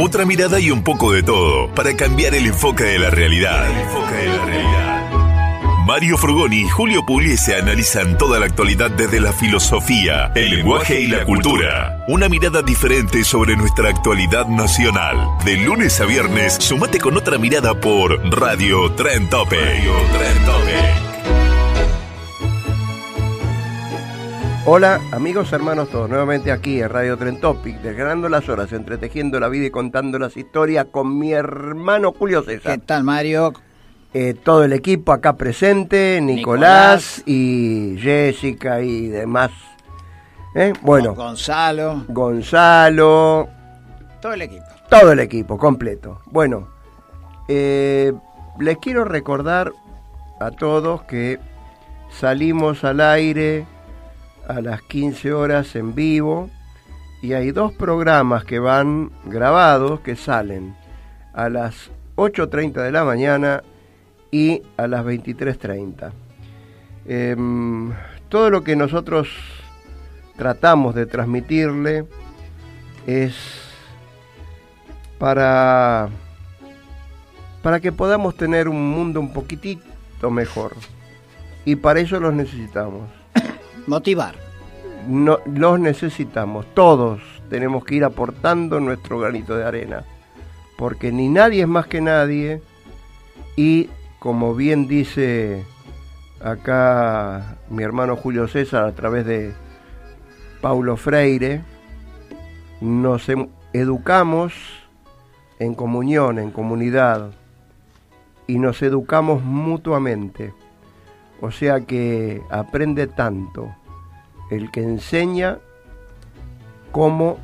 Otra mirada y un poco de todo para cambiar el enfoque de la realidad. Mario Frugoni y Julio Pugliese analizan toda la actualidad desde la filosofía, el lenguaje y la cultura. Una mirada diferente sobre nuestra actualidad nacional. De lunes a viernes, sumate con otra mirada por Radio Tren Tope. Radio. Hola amigos hermanos todos, nuevamente aquí en Radio Tren Topic, desgranando las horas, entretejiendo la vida y contando las historias con mi hermano Julio César. ¿Qué tal Mario? Eh, todo el equipo acá presente, Nicolás, Nicolás. y Jessica y demás. ¿Eh? Bueno, Gonzalo, Gonzalo, todo el equipo. todo el equipo completo. Bueno, eh, les quiero recordar a todos que salimos al aire a las 15 horas en vivo y hay dos programas que van grabados que salen a las 8.30 de la mañana y a las 23.30. Em, todo lo que nosotros tratamos de transmitirle es para, para que podamos tener un mundo un poquitito mejor. Y para eso los necesitamos. Motivar. No, los necesitamos. Todos tenemos que ir aportando nuestro granito de arena. Porque ni nadie es más que nadie. Y como bien dice acá mi hermano Julio César a través de Paulo Freire, nos em- educamos en comunión, en comunidad, y nos educamos mutuamente. O sea que aprende tanto el que enseña como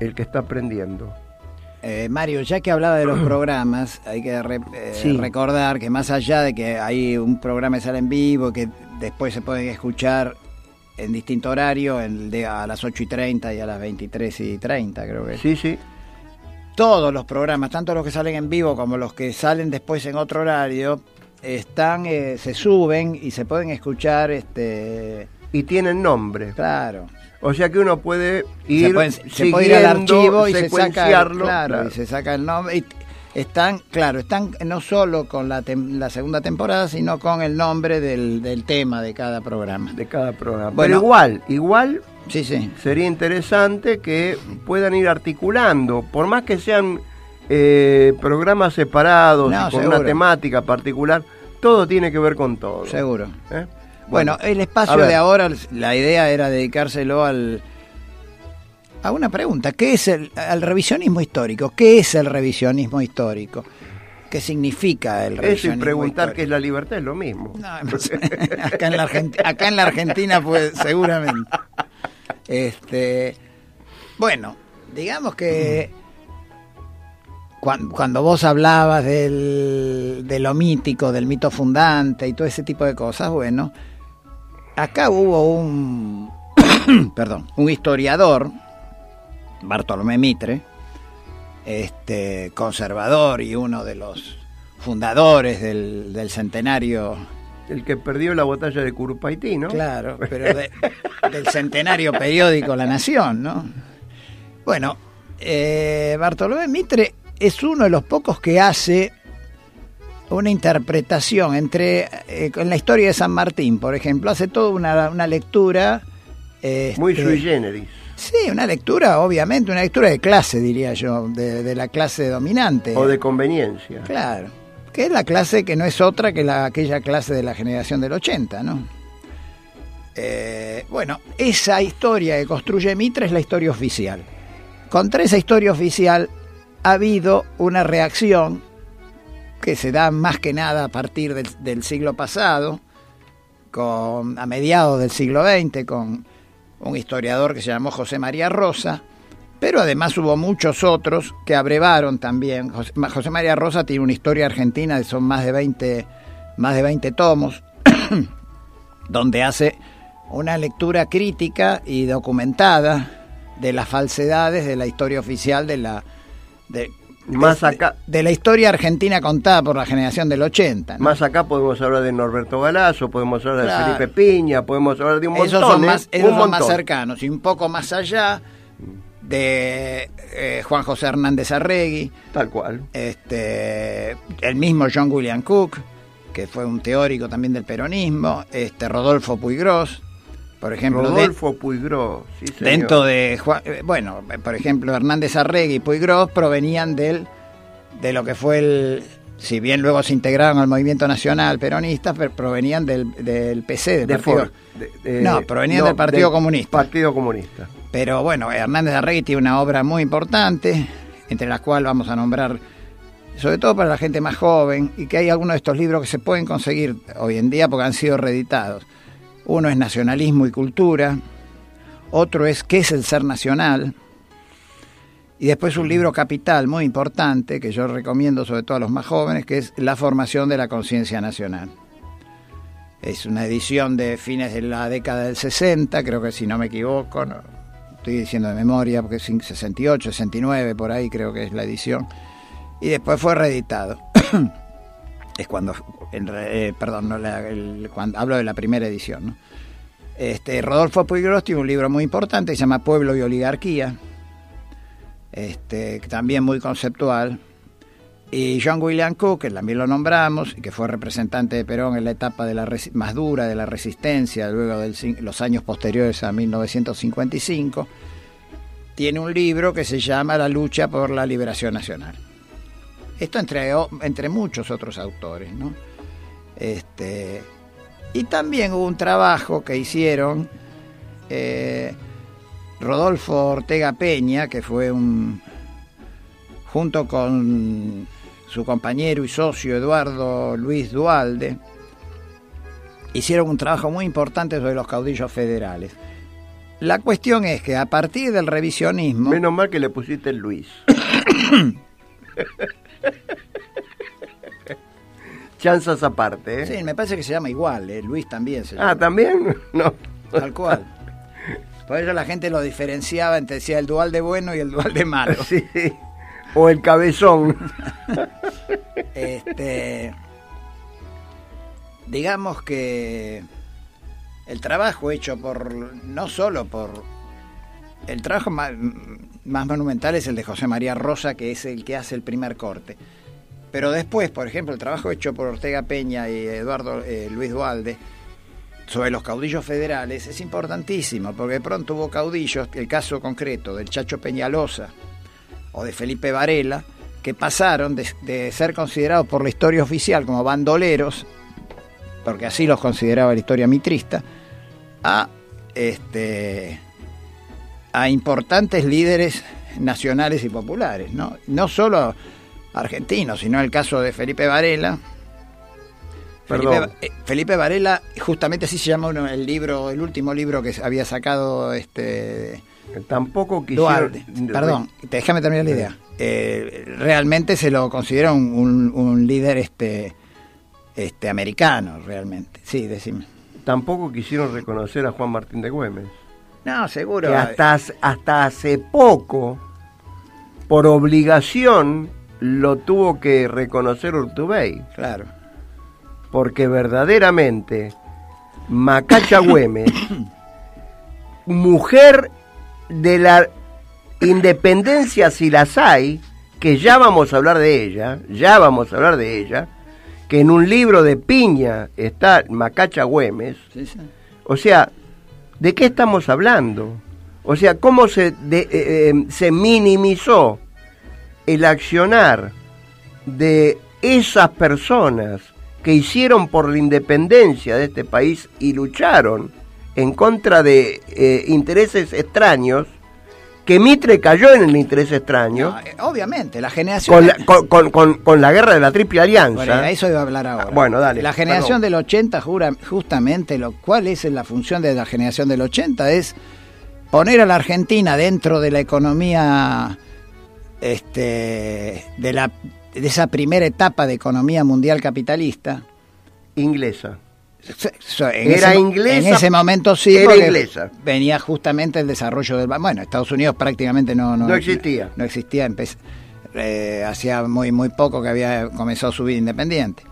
el que está aprendiendo. Eh, Mario, ya que hablaba de los programas, hay que re- eh, Sí. recordar que más allá de que hay un programa que sale en vivo, que después se puede escuchar en distinto horario, el de a las 8 y 30 y a las 23 y 30, creo que. Sí, sí, Todos los programas, tanto los que salen en vivo como los que salen después en otro horario, están, eh, se suben y se pueden escuchar, este, y tienen nombre. claro. O sea que uno puede ir se, pueden- se puede ir al archivo y se saca, secuenciarlo, claro, claro. y se saca el nombre. y están, claro, están no solo con la, tem- la segunda temporada, sino con el nombre del, del tema de cada programa. de cada programa. Bueno. Pero igual, igual Sí, sí. sería interesante que puedan ir articulando, por más que sean eh, programas separados No, con seguro. una temática particular, todo tiene que ver con todo. Seguro. ¿eh? Bueno, el espacio de ahora, la idea era dedicárselo al a una pregunta, ¿qué es el al revisionismo histórico? ¿Qué es el revisionismo histórico? ¿Qué significa el revisionismo y preguntar qué histórico? es la libertad es lo mismo. No, no sé. acá, en la Argenti- acá en la Argentina, pues seguramente. Este, bueno, digamos que cuando, vos hablabas del, de lo mítico, del mito fundante y todo ese tipo de cosas, bueno, acá hubo un, perdón, un historiador, Bartolomé Mitre, este conservador y uno de los fundadores del, del centenario El que perdió la batalla de Curupaití, ¿no? Claro, pero de- del centenario periódico La Nación, ¿no? Bueno, eh, Bartolomé Mitre es uno de los pocos que hace una interpretación entre, eh, en la historia de San Martín, por ejemplo, hace toda una, una lectura... este, Muy sui generis. Sí, una lectura, obviamente, una lectura de clase, diría yo, de, la clase dominante. O de conveniencia. Claro, que es la clase que no es otra que la, aquella clase de la generación del 80, ¿no? Eh, bueno, esa historia que construye Mitre es la historia oficial. Contra esa historia oficial ha habido una reacción que se da más que nada a partir del, siglo pasado, con, a mediados del siglo XX, con un historiador que se llamó José María Rosa, pero además hubo muchos otros que abrevaron también. José, María Rosa tiene una historia argentina de son más de 20, más de 20 tomos, donde hace una lectura crítica y documentada de las falsedades de la historia oficial de la de, más acá de, la historia argentina contada por la generación del 80. Más acá podemos hablar de Norberto Galazo, podemos hablar de Felipe Piña, podemos hablar de un montón. Esos son más, esos más cercanos y un poco más allá de eh, Juan José Hernández Arregui. Tal cual. Este, el mismo John William Cook, que fue un teórico también del peronismo, este, Rodolfo Puigros, por ejemplo, Rodolfo Puigros, dentro de eh, bueno, por ejemplo, Hernández Arregui y Puigros provenían del de lo que fue el si bien luego se integraron al movimiento nacional peronista, pero provenían del, del PC, del partido, no, provenían del Partido Comunista. Partido Comunista. Pero bueno, Hernández Arregui tiene una obra muy importante, entre las cuales vamos a nombrar, sobre todo para la gente más joven, y que hay algunos de estos libros que se pueden conseguir hoy en día porque han sido reeditados. Uno es Nacionalismo y Cultura, otro es ¿Qué es el ser nacional? Y después un libro capital muy importante que yo recomiendo sobre todo a los más jóvenes, que es La formación de la conciencia nacional. Es una edición de fines de la década del 60, creo que si no me equivoco, estoy diciendo de memoria, porque es 68, 69, por ahí creo que es la edición. Y después fue reeditado. es cuando, eh, perdón, cuando hablo de la primera edición. Este, Rodolfo Puigros tiene un libro muy importante se llama Pueblo y Oligarquía, este, también muy conceptual. Y John William Cook, que también lo nombramos, y que fue representante de Perón en la etapa de la más dura de la resistencia, luego de los años posteriores a 1955, tiene un libro que se llama La lucha por la liberación nacional. Esto entre, entre muchos otros autores, ¿no? Este, y también hubo un trabajo que hicieron eh, Rodolfo Ortega Peña, que fue un, junto con su compañero y socio Eduardo Luis Dualde, hicieron un trabajo muy importante sobre los caudillos federales. La cuestión es que a partir del revisionismo... Menos mal que le pusiste el Luis. Chanzas aparte, ¿eh? Sí, me parece que se llama igual, ¿eh? Luis también se ah, llama. Ah, ¿también? No. Tal cual. Por eso la gente lo diferenciaba entre decía el dual de bueno y el dual de malo. Sí, o el cabezón. este, digamos que el trabajo hecho por, no solo por, el trabajo más, más monumental es el de José María Rosa, que es el que hace el primer corte. Pero después, por ejemplo, el trabajo hecho por Ortega Peña y Eduardo eh, Luis Dualde sobre los caudillos federales es importantísimo, porque de pronto hubo caudillos, el caso concreto del Chacho Peñalosa o de Felipe Varela, que pasaron de, ser considerados por la historia oficial como bandoleros, porque así los consideraba la historia mitrista, a este a importantes líderes nacionales y populares, ¿no? No solo argentinos, sino el caso de Felipe Varela. Eh, Felipe, Varela, justamente así se llama el libro, el último libro que había sacado este tampoco quisieron... Perdón, déjame terminar la idea. Eh, realmente se lo considera un, un, líder este, este americano, realmente. Sí, decime. Tampoco quisieron reconocer a Juan Martín de Güemes. No, seguro. Que hasta, hasta hace poco, por obligación, lo tuvo que reconocer Urtubey. Claro. Porque verdaderamente, Macacha Güemes, mujer de la independencia si las hay, que ya vamos a hablar de ella, ya vamos a hablar de ella, que en un libro de Piña está Macacha Güemes. O sea, ¿De qué estamos hablando? O sea, cómo se, de- eh, eh, se minimizó el accionar de esas personas que hicieron por la independencia de este país y lucharon en contra de eh, intereses extraños, que Mitre cayó en el interés extraño, No, eh, obviamente, la generación... con, la, con, con- con- con la guerra de la Triple Alianza. Bueno, a eso iba a hablar ahora. Ah, bueno, dale, La generación perdón. del 80, jura- justamente, lo cual es la función de la generación del 80, es poner a la Argentina dentro de la economía, este, de, la, de esa primera etapa de economía mundial capitalista. Inglesa. Se- so- En Era ese, inglesa, En ese momento sí, era inglesa. venía justamente el desarrollo del... Bueno, Estados Unidos prácticamente no... No, No existía. No existía, eh, hacía muy, muy poco que había comenzado su vida independiente.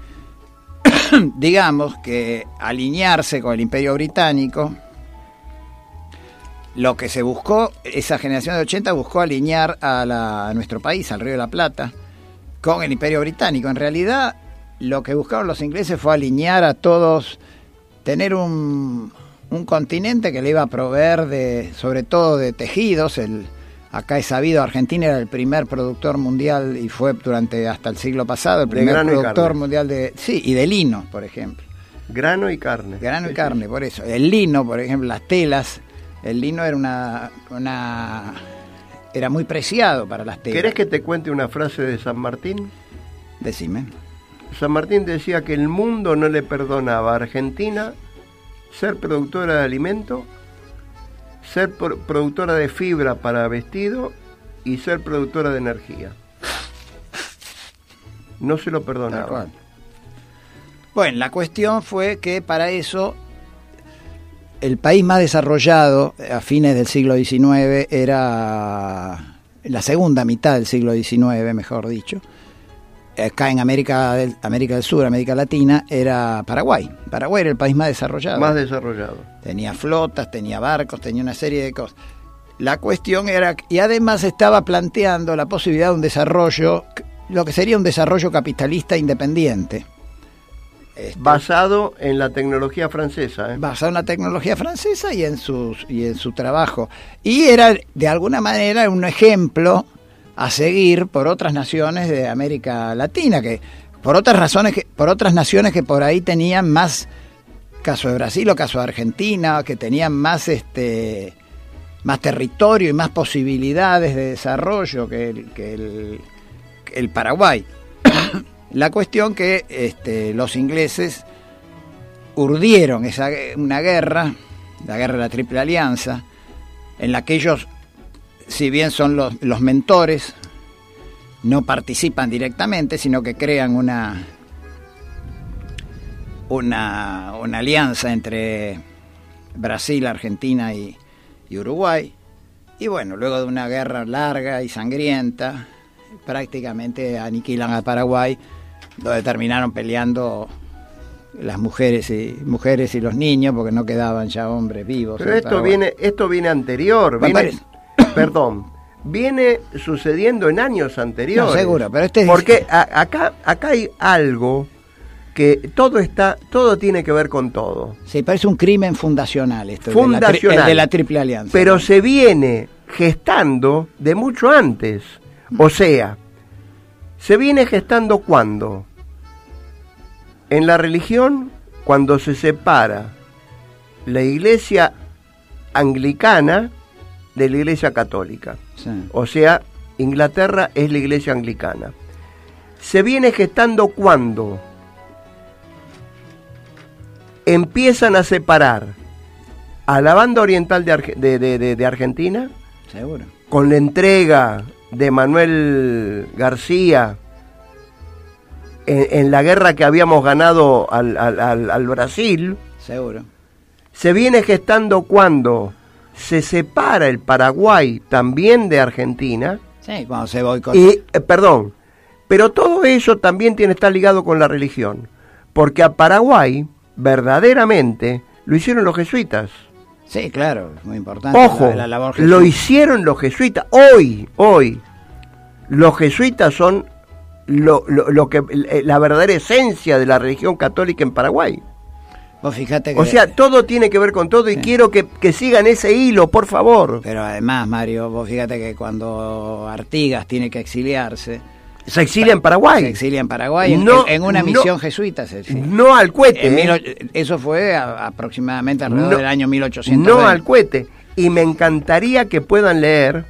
Digamos que alinearse con el Imperio Británico, lo que se buscó, esa generación de 80 buscó alinear a, la- a nuestro país, al Río de la Plata, con el Imperio Británico. En realidad, lo que buscaron los ingleses fue alinear a todos, tener un, un continente que le iba a proveer de, sobre todo de tejidos. El, acá es sabido, Argentina era el primer productor mundial y fue durante hasta el siglo pasado el primer productor mundial de, sí, y de lino, por ejemplo. Grano y carne. Grano y carne, por eso. El lino, por ejemplo, las telas. El lino era una, una era muy preciado para las telas. ¿Querés que te cuente una frase de San Martín? Decime. San Martín decía que el mundo no le perdonaba a Argentina ser productora de alimento, ser pro- productora de fibra para vestido y ser productora de energía. No se lo perdonaba. Bueno, la cuestión fue que para eso el país más desarrollado a fines del siglo XIX era la segunda mitad del siglo XIX, mejor dicho. Acá en América del, América del Sur, América Latina, era Paraguay. Paraguay era el país más desarrollado. Más desarrollado. Tenía flotas, tenía barcos, tenía una serie de cosas. La cuestión era, y además estaba planteando la posibilidad de un desarrollo, lo que sería un desarrollo capitalista independiente. Este, Basado en la tecnología francesa. ¿eh? basado en la tecnología francesa y en, sus, y en su trabajo. Y era, de alguna manera, un ejemplo a seguir por otras naciones de América Latina, que por otras razones, que, por otras naciones que por ahí tenían más, caso de Brasil o caso de Argentina, que tenían más este más territorio y más posibilidades de desarrollo que el, que el, que el Paraguay. La cuestión que este, los ingleses urdieron esa, una guerra, la guerra de la Triple Alianza, en la que ellos, si bien son los, mentores, no participan directamente, sino que crean una, una, una alianza entre Brasil, Argentina y, y Uruguay. Y bueno, luego de una guerra larga y sangrienta, prácticamente aniquilan a Paraguay, donde terminaron peleando las mujeres y mujeres y los niños porque no quedaban ya hombres vivos. Pero esto Paraguay. viene, esto viene anterior. Viene, perdón. Viene sucediendo en años anteriores. No, seguro, pero este es- Porque a- acá, acá hay algo que todo está, todo tiene que ver con todo. Sí, parece un crimen fundacional esto, el de la tri- Fundacional. el de la Triple Alianza. Pero se viene gestando de mucho antes. O sea, se viene gestando cuando? En la religión, cuando se separa la iglesia anglicana de la iglesia católica. Sí. O sea, Inglaterra es la iglesia anglicana. Se viene gestando cuando empiezan a separar a la banda oriental de, Arge- de- de- de- de Argentina Seguro. con la entrega de Manuel García en, en la guerra que habíamos ganado al, al- al- al Brasil, Seguro. se viene gestando cuando se separa el Paraguay también de Argentina, Sí, cuando se boicotó. y, eh, perdón, pero todo eso también tiene está ligado con la religión, porque a Paraguay verdaderamente lo hicieron los jesuitas. Sí, claro, es muy importante. Ojo, la, la labor lo hicieron los jesuitas. Hoy, hoy, los jesuitas son lo, lo- lo que la verdadera esencia de la religión católica en Paraguay. Vos fíjate que... O sea, todo tiene que ver con todo y quiero que, que sigan ese hilo, por favor. Pero además, Mario, vos fíjate que cuando Artigas tiene que exiliarse, Se exilia en Paraguay. se exilia en Paraguay en- No, en, una no. misión jesuita. Se. No al cohete. En ¿eh? mil och- eso fue a- aproximadamente alrededor No, del año 1800. No al cohete. Y me encantaría que puedan leer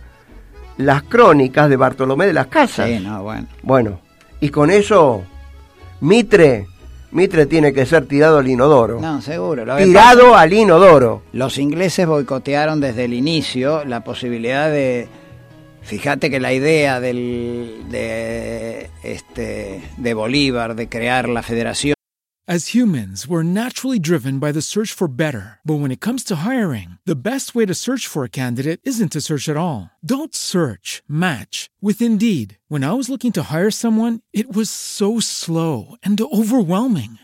las crónicas de Bartolomé de las Casas. Sí, no, bueno. Bueno, y con eso, Mitre, Mitre tiene que ser tirado al inodoro. No, seguro. Lo tirado al inodoro. Los ingleses boicotearon desde el inicio la posibilidad de. Fíjate que la idea del, de, este, de Bolívar de crear la federación As humans, we're naturally driven by the search for better. But when it comes to hiring, the best way to search for a candidate isn't to search at all. Don't search, match with Indeed. When I was looking to hire someone, it was so slow and overwhelming.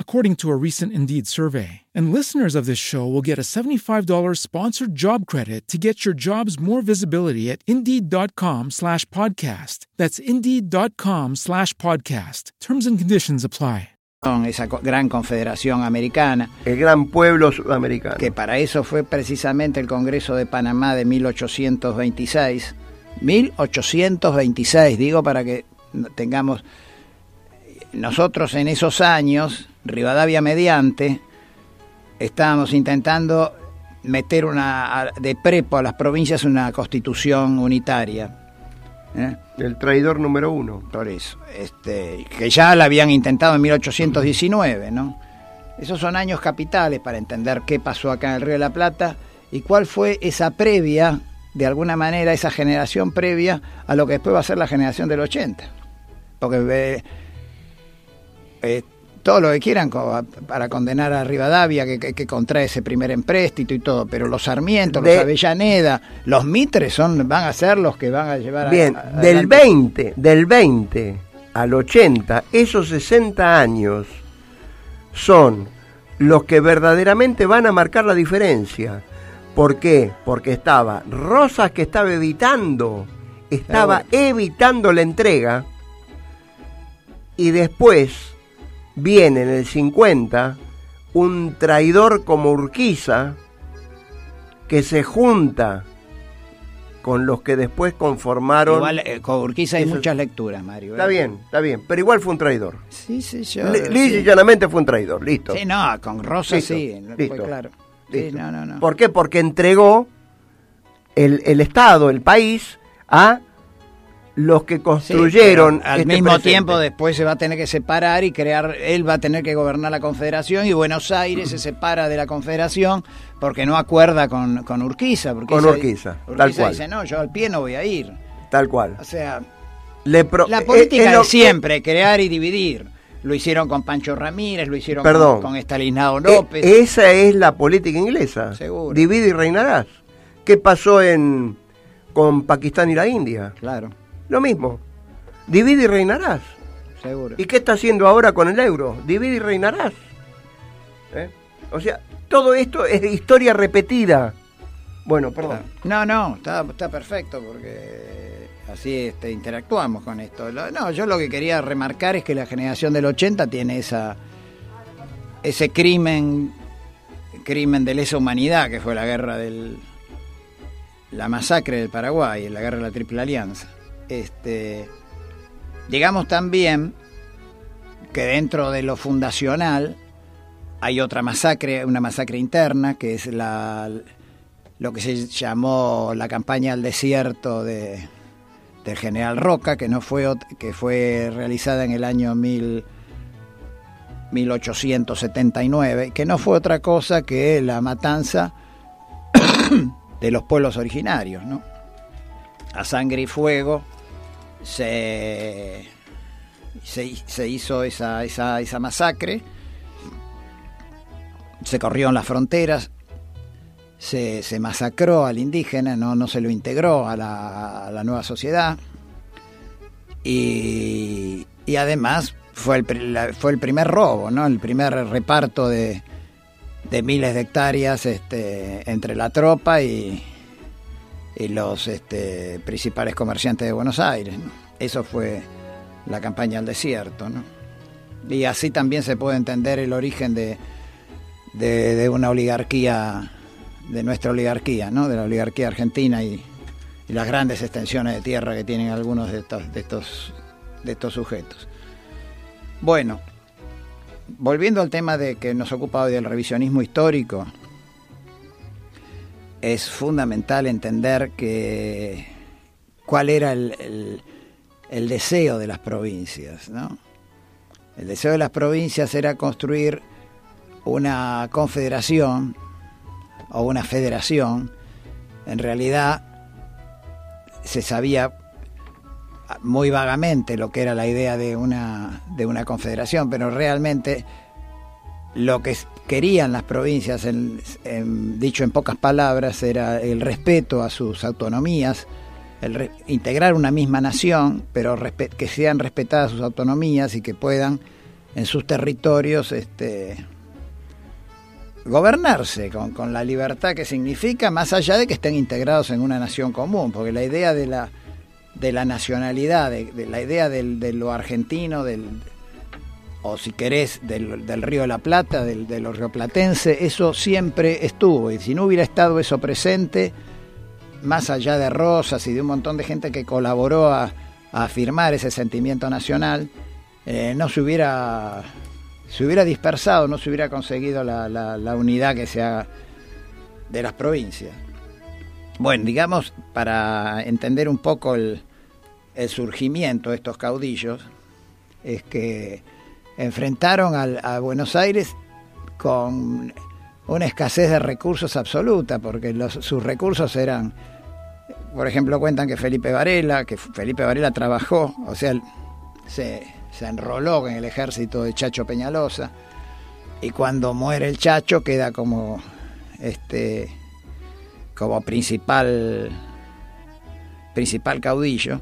according to a recent Indeed survey. And listeners of this show will get a $75 sponsored job credit to get your jobs more visibility at Indeed.com slash podcast. That's Indeed.com slash podcast. Terms and conditions apply. esa co- gran confederación americana, El gran pueblo sudamericano. que para eso fue precisamente el Congreso de Panamá de 1826. 1826, digo para que tengamos... Nosotros en esos años, Rivadavia mediante, estábamos intentando meter una de prepo a las provincias una constitución unitaria. ¿eh? El traidor número uno. Por eso, este, que ya la habían intentado en 1819, ¿no? Esos son años capitales para entender qué pasó acá en el Río de la Plata y cuál fue esa previa, de alguna manera, esa generación previa a lo que después va a ser la generación del 80. Porque eh, eh, todo lo que quieran para condenar a Rivadavia, que, que, que contrae ese primer empréstito y todo, pero los Sarmientos, De- los Avellaneda, los Mitres son, van a ser los que van a llevar a- Bien, a- del adelante 20, del 20 al 80, esos 60 años son los que verdaderamente van a marcar la diferencia. ¿Por qué? Porque estaba Rosas que estaba evitando, estaba evitando la entrega y después viene en el 50 un traidor como Urquiza que se junta con los que después conformaron. Igual eh, con Urquiza hay Eso- muchas lecturas, Mario. ¿eh? Está bien, está bien, pero igual fue un traidor. Sí, sí, yo. Li- Lisa y llanamente fue un traidor, listo. Sí, no, con Rosa Listo, sí, fue listo, claro. Sí, no, no, no. ¿Por qué? Porque entregó el, el Estado, el país, a los que construyeron. al este mismo presente. tiempo después se va a tener que separar y crear, él va a tener que gobernar la Confederación y Buenos Aires se separa de la Confederación porque no acuerda con, con Urquiza. porque Con Urquiza, tal cual. dice, no, yo al pie no voy a ir. Tal cual. O sea, Le pro- la eh, política es lo de siempre, crear y dividir. Lo hicieron con Pancho Ramírez, lo hicieron Perdón. con, con eh, López. esa es la política inglesa. Seguro. Divide y reinarás. ¿Qué pasó en con Pakistán y la India? Claro, Lo mismo. Divide y reinarás. seguro. ¿Y qué está haciendo ahora con el euro? Divide y reinarás. ¿Eh? O sea, todo esto es historia repetida. Bueno, perdón. No, no, está, está perfecto porque así este, interactuamos con esto. No, yo lo que quería remarcar es que la generación del 80 tiene esa ese crimen crimen de lesa humanidad que fue la guerra del la masacre del Paraguay, la guerra de la Triple Alianza. Este digamos también que dentro de lo fundacional hay otra masacre, una masacre interna que es la lo que se llamó la campaña al desierto de, del general Roca, que no fue que fue realizada en el año mil, 1879, que no fue otra cosa que la matanza de los pueblos originarios, ¿no? A sangre y fuego se, se, hizo esa, esa, esa masacre se corrió las fronteras, se, se masacró al indígena, no, no se lo integró a la, la nueva sociedad y, y además fue el, fue el primer robo, ¿no? el primer reparto de, de miles de hectáreas este, entre la tropa y, y los este, principales comerciantes de Buenos Aires. Eso fue la campaña al desierto. Y así también se puede entender el origen de, de, de una oligarquía, de nuestra oligarquía, ¿no? de la oligarquía argentina y, y las grandes extensiones de tierra que tienen algunos de estos, de estos, de estos sujetos. Bueno, volviendo al tema de que nos ocupa hoy del revisionismo histórico, es fundamental entender que cuál era el, el- el deseo de las provincias, ¿no? El deseo de las provincias era construir una confederación o una federación. En realidad se sabía muy vagamente lo que era la idea de una, de una confederación, pero realmente lo que querían las provincias, en- dicho en pocas palabras, era el respeto a sus autonomías, el integrar una misma nación, pero que sean respetadas sus autonomías y que puedan en sus territorios este, gobernarse con, la libertad que significa, más allá de que estén integrados en una nación común, porque la idea de la, de la nacionalidad, de, de la idea de lo argentino, del, o si querés, del, Río de la Plata, del, de lo rioplatense, eso siempre estuvo. Y si no hubiera estado eso presente, más allá de Rosas y de un montón de gente que colaboró a, a afirmar ese sentimiento nacional, eh, no se hubiera, se hubiera dispersado, no se hubiera conseguido la, la- la unidad que se haga de las provincias. Bueno, digamos, para entender un poco el, el surgimiento de estos caudillos, es que enfrentaron a Buenos Aires con una escasez de recursos absoluta, porque sus recursos eran, por ejemplo, cuentan que Felipe Varela, que Felipe Varela trabajó, o sea, se, se enroló en el ejército de Chacho Peñalosa, y cuando muere el Chacho queda como este como principal principal caudillo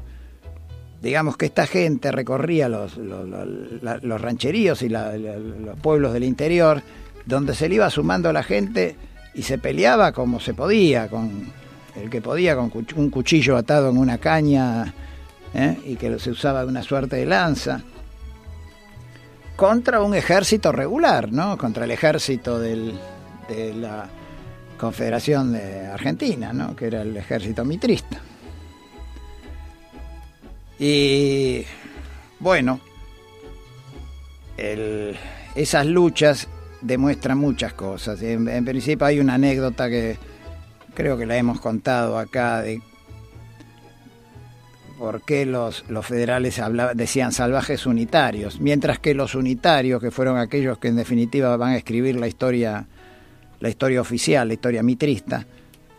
digamos que esta gente recorría los, los, rancheríos y los pueblos del interior, donde se le iba sumando la gente y se peleaba como se podía, con el que podía, con un cuchillo atado en una caña ¿eh? y que se usaba de una suerte de lanza, contra un ejército regular, ¿no? contra el ejército de la Confederación de Argentina, ¿no? que era el ejército mitrista. Y bueno, esas luchas demuestran muchas cosas. En, principio hay una anécdota que creo que la hemos contado acá de por qué los, los federales decían salvajes unitarios, mientras que los unitarios, que fueron aquellos que en definitiva van a escribir la historia, la historia oficial, la historia mitrista,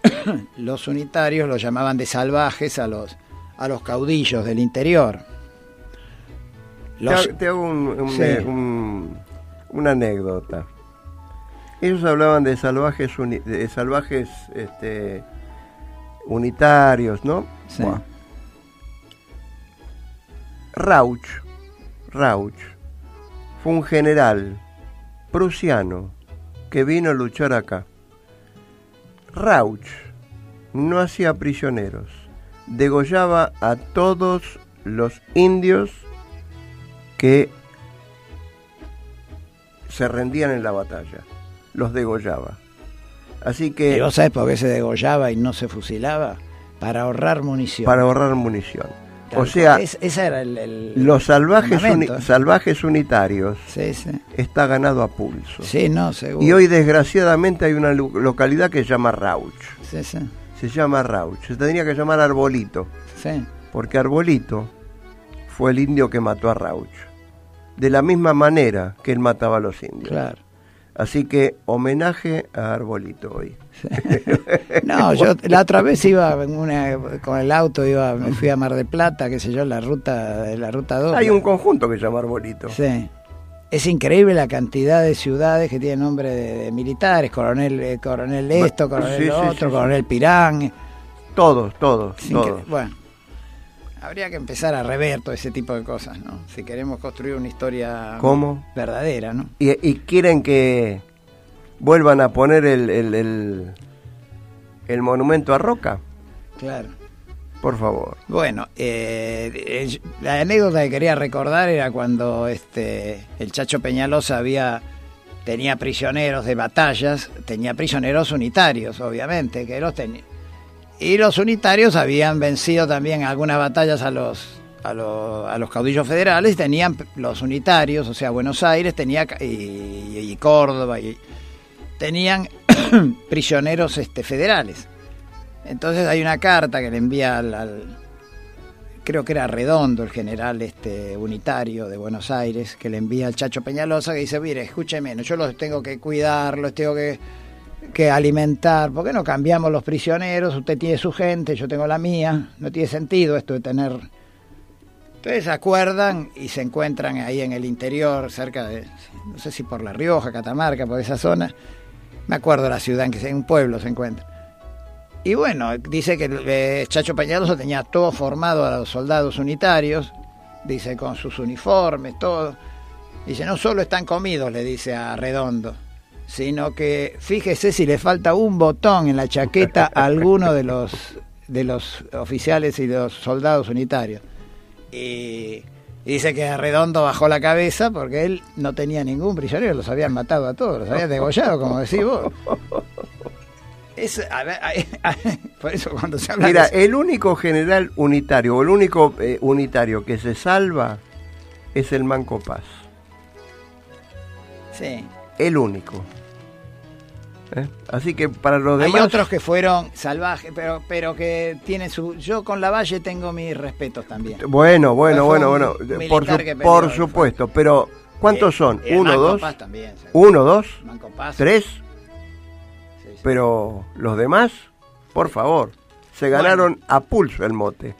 los unitarios los llamaban de salvajes a los, a los caudillos del interior. Te Los- hago- te hago un- un- Sí. un- una anécdota. Ellos hablaban de salvajes, uni- de salvajes este, unitarios, ¿no? Sí. Buah. Rauch, Rauch, fue un general prusiano que vino a luchar acá. Rauch no hacía prisioneros, degollaba a todos los indios que se rendían en la batalla, los degollaba. Así ¿Y que vos sabés por qué se degollaba y no se fusilaba? Para ahorrar munición. para ahorrar munición. Tal O sea, Es- ese era el, el- los salvajes, salvajes unitarios Sí, sí. está ganado a pulso. Sí, no, seguro. Y hoy desgraciadamente hay una localidad que se llama Rauch. Sí, sí, Se llama Rauch. Se tendría que llamar Arbolito, sí. porque Arbolito fue el indio que mató a Rauch. De la misma manera que él mataba a los indios. Claro. Así que homenaje a Arbolito hoy. No, yo la otra vez iba en una, con el auto, iba, me fui a Mar del Plata, qué sé yo, la ruta, la ruta 2. Hay un conjunto que se llama Arbolito. Sí. Es increíble la cantidad de ciudades que tienen nombre de, militares, coronel, eh, coronel esto, coronel otro, coronel Pirán. Todos, todos, Bueno, habría que empezar a rever todo ese tipo de cosas, ¿no? Si queremos construir una historia verdadera, ¿no? ¿Y, quieren que vuelvan a poner el, el, el monumento a Roca? Claro. Por favor. Bueno, eh, la anécdota que quería recordar era cuando este el Chacho Peñalosa había tenía prisioneros de batallas, tenía prisioneros unitarios, obviamente, que los tenía. Y los unitarios habían vencido también algunas batallas a los a, a los caudillos federales, tenían los unitarios, o sea, Buenos Aires tenía y, y Córdoba y tenían prisioneros este federales. Entonces hay una carta que le envía al, creo que era Redondo, el general este unitario de Buenos Aires, que le envía al Chacho Peñalosa que dice, mire, escúcheme, yo los tengo que cuidar, los tengo que, que alimentar, ¿por qué no cambiamos los prisioneros? Usted tiene su gente, yo tengo la mía, no tiene sentido esto de tener... Entonces acuerdan y se encuentran ahí en el interior, cerca de, no sé si por La Rioja, Catamarca, por esa zona, me acuerdo la ciudad en que en un pueblo se encuentra y bueno, dice que eh, Chacho Peñalosa tenía todo formado a los soldados unitarios, dice con sus uniformes, todo. Dice, no solo están comidos, le dice a Redondo, sino que fíjese si le falta un botón en la chaqueta a alguno de los, de los oficiales y de los soldados unitarios. Y, dice que Redondo bajó la cabeza porque él no tenía ningún prisionero, los habían matado a todos, los habían degollado, como decís vos. Es, por eso cuando se habla Mira, el único general unitario, o el único eh, unitario que se salva es el Manco Paz. Sí. El único. ¿Eh? Así que para los demás. Hay otros que fueron salvajes, pero, pero que tienen su. Yo con la Valle tengo mis respetos también. Bueno, bueno, bueno, bueno. Por, por supuesto, pero ¿cuántos eh, son? ¿Uno, dos? ¿Uno, dos? ¿Tres? Pero los demás, por favor, se ganaron a pulso el mote.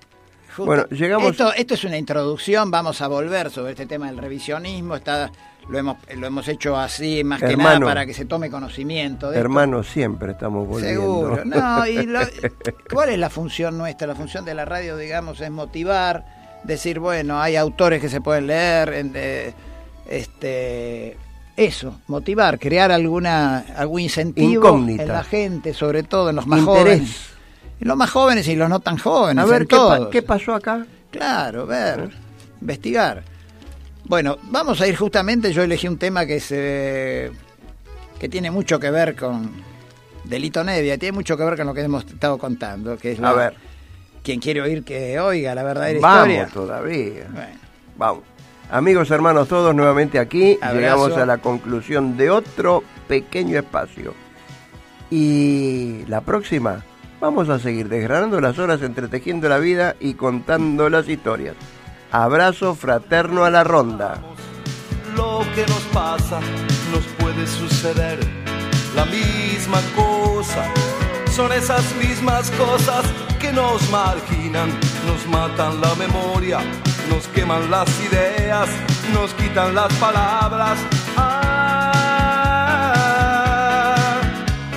bueno, llegamos. Esto, esto es una introducción, vamos a volver sobre este tema del revisionismo. Está, lo hemos, lo hemos hecho así más que nada para que se tome conocimiento. De hermano, siempre estamos volviendo. Seguro. No, y ¿Cuál es la función nuestra? La función de la radio, digamos, es motivar, decir, bueno, hay autores que se pueden leer, en, este eso, motivar, crear alguna algún incentivo en la gente, sobre todo en los más jóvenes. En los más jóvenes y los no tan jóvenes. A ver, ¿qué, ¿qué, pasó acá? Claro, ver, investigar. Bueno, vamos a ir justamente, yo elegí un tema que se que tiene mucho que ver con Delito Nevia, tiene mucho que ver con lo que hemos estado contando, que es la, A ver. quien quiere oír que oiga la verdadera vamos historia. todavía. Bueno. Vamos. Amigos, hermanos, todos nuevamente aquí. Llegamos a la conclusión de otro pequeño espacio. Y la próxima, vamos a seguir desgranando las horas, entretejiendo la vida y contando las historias. Abrazo fraterno a la ronda. Lo que nos pasa nos puede suceder la misma cosa. Son esas mismas cosas que nos marginan, nos matan la memoria nos queman las ideas, nos quitan las palabras. Ah,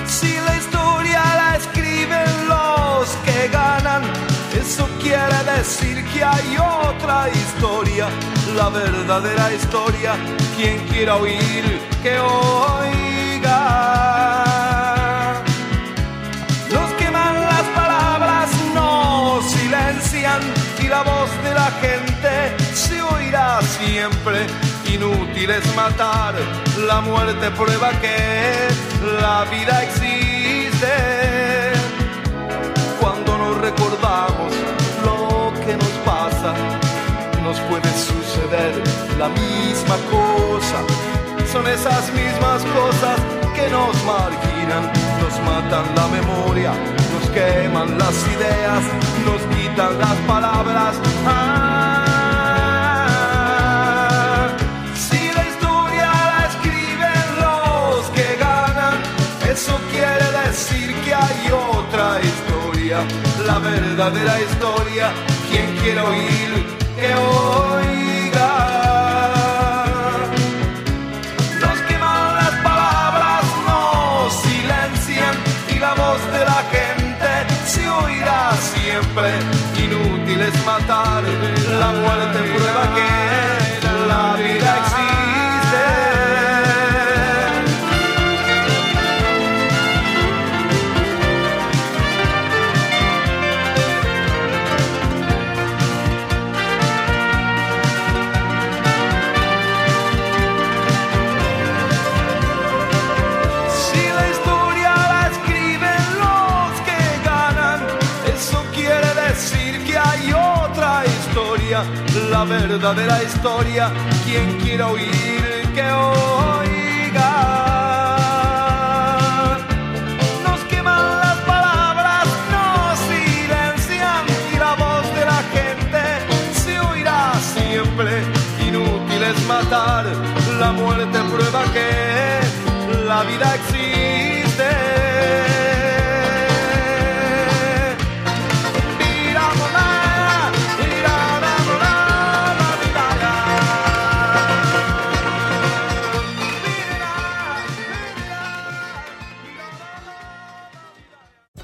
si la historia la escriben los que ganan, eso quiere decir que hay otra historia, la verdadera historia. Quien quiera oír, que oiga. Siempre. Inútil es matar, la muerte prueba que la vida existe. Cuando nos recordamos lo que nos pasa, nos puede suceder la misma cosa. Son esas mismas cosas que nos marginan, nos matan la memoria, nos queman las ideas, nos quitan las palabras. Ah, la verdadera historia, quien quiere oír que oiga. Nos que malas palabras, no silencian y la voz de la gente se oirá siempre. Inútil es matar, la muerte prueba que la vida existe. Verdadera historia. Quien quiera oír, que.